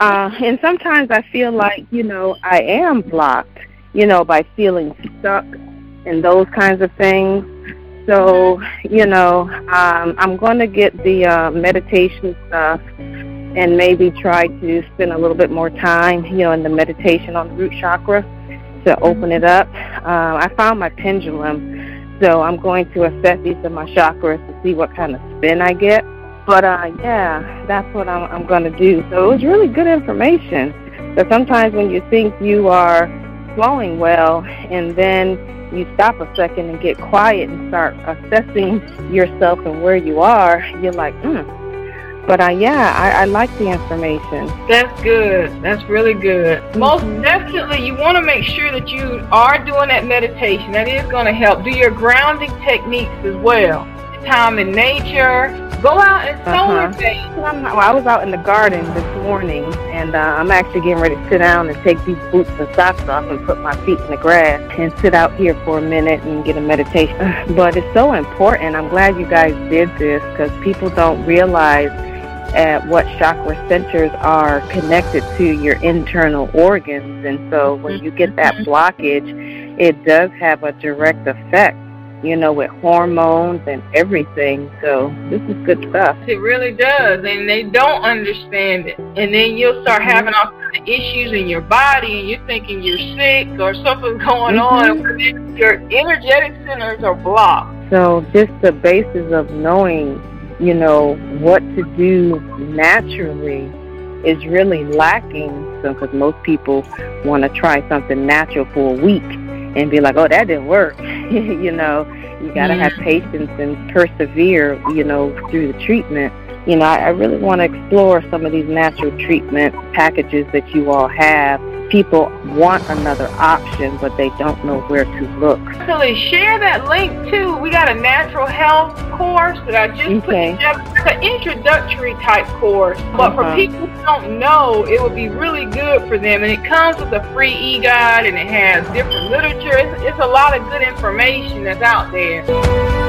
Uh, and sometimes I feel like, you know, I am blocked, you know, by feeling stuck and those kinds of things. So, you know, um, I'm going to get the uh, meditation stuff and maybe try to spend a little bit more time, you know, in the meditation on the root chakra to open it up. Uh, I found my pendulum, so I'm going to assess each of my chakras to see what kind of spin I get. But uh, yeah, that's what I'm, I'm going to do. So it was really good information. But sometimes when you think you are flowing well, and then you stop a second and get quiet and start assessing yourself and where you are, you're like, hmm, but uh, yeah, I, I like the information. That's good. That's really good. Mm-hmm. Most definitely, you want to make sure that you are doing that meditation. That is going to help. Do your grounding techniques as well. Time in nature. Go out and solar uh-huh. well, I was out in the garden this morning, and uh, I'm actually getting ready to sit down and take these boots and socks off and put my feet in the grass and sit out here for a minute and get a meditation. But it's so important. I'm glad you guys did this because people don't realize at what chakra centers are connected to your internal organs. And so when you get that mm-hmm. blockage, it does have a direct effect, you know, with hormones and everything. So this is good stuff. It really does. And they don't understand it. And then you'll start mm-hmm. having all kinds of issues in your body and you're thinking you're sick or something's going mm-hmm. on. Your energetic centers are blocked. So just the basis of knowing you know, what to do naturally is really lacking because most people want to try something natural for a week and be like, oh, that didn't work. you know, you got to have patience and persevere, you know, through the treatment. You know, I, I really want to explore some of these natural treatment packages that you all have people want another option, but they don't know where to look. So they share that link too. We got a natural health course that I just okay. put together. It's an introductory type course, but uh-huh. for people who don't know, it would be really good for them. And it comes with a free e-guide, and it has different literature. It's, it's a lot of good information that's out there.